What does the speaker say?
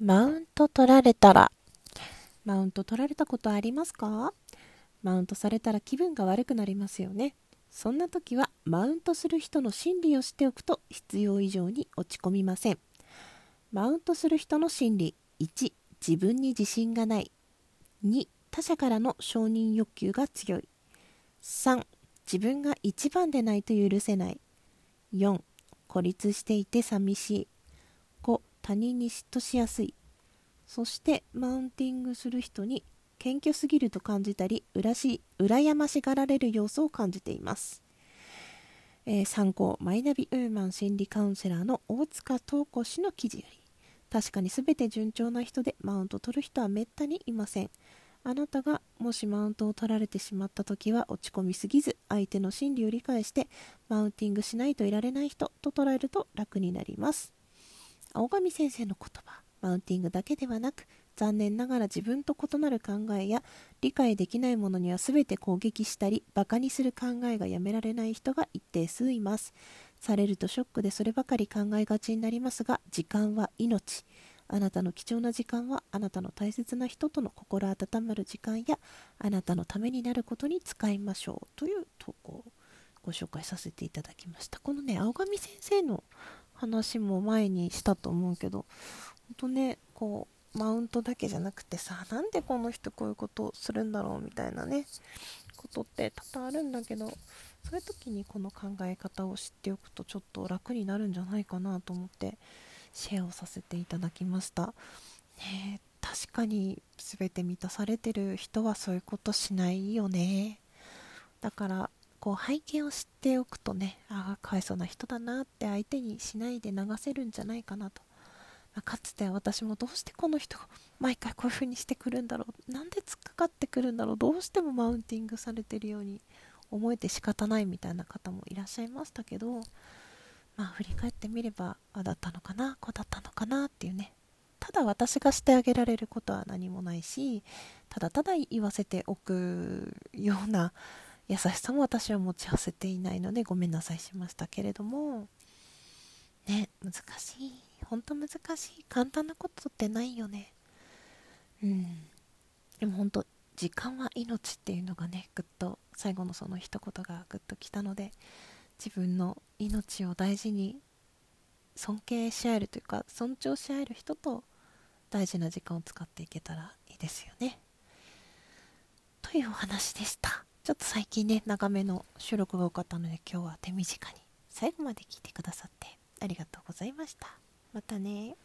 マウント取られたら、マウント取られたことありますか？マウントされたら気分が悪くなりますよね。そんな時はマウントする人の心理を知っておくと必要以上に落ち込みません。マウントする人の心理1、自分に自信がない。2、他者からの承認欲求が強い。3、自分が一番でないと許せない。4、孤立していて寂しい。他人に嫉妬しやすい。そしてマウンティングする人に謙虚すぎると感じたりうし羨ましがられる要素を感じています、えー、参考マイナビウーマン心理カウンセラーの大塚東子氏の記事より。確かに全て順調な人でマウント取る人はめったにいません。あなたがもしマウントを取られてしまった時は落ち込みすぎず相手の心理を理解してマウンティングしないといられない人と捉えると楽になります。青上先生の言葉マウンティングだけではなく残念ながら自分と異なる考えや理解できないものには全て攻撃したりバカにする考えがやめられない人が一定数います。されるとショックでそればかり考えがちになりますが時間は命。あなたの貴重な時間はあなたの大切な人との心温まる時間やあなたのためになることに使いましょう。という投稿をご紹介させていただきました。このね青上先生の話も前にしたと思うけど本当ねこうマウントだけじゃなくてさなんでこの人こういうことするんだろうみたいなねことって多々あるんだけどそういう時にこの考え方を知っておくとちょっと楽になるんじゃないかなと思ってシェアをさせていただきました、ね、確かに全て満たされてる人はそういうことしないよね。だからこう背景を知っておくとねああかわいそうな人だなって相手にしないで流せるんじゃないかなと、まあ、かつて私もどうしてこの人が毎回こういう風にしてくるんだろう。なんで突っかかってくるんだろう。どうしてもマウンティングされてるように思えて仕方ないみたいな方もいらっしゃいましたけどまあ振り返ってみればあだったのかなこうだったのかなっていうね。ただ私がしてあげられることは何もないしただただ言わせておくような優しさも私は持ち合わせていないのでごめんなさいしましたけれども。ね難しい。本当難しい。簡単なことってないよね。うん。でも本当時間は命っていうのがねぐっと最後のその一言がぐっときたので自分の命を大事に尊敬し合えるというか尊重し合える人と大事な時間を使っていけたらいいですよね。というお話でした。ちょっと最近ね、長めの収録が多かったので今日は手短に最後まで聞いてくださってありがとうございました。またね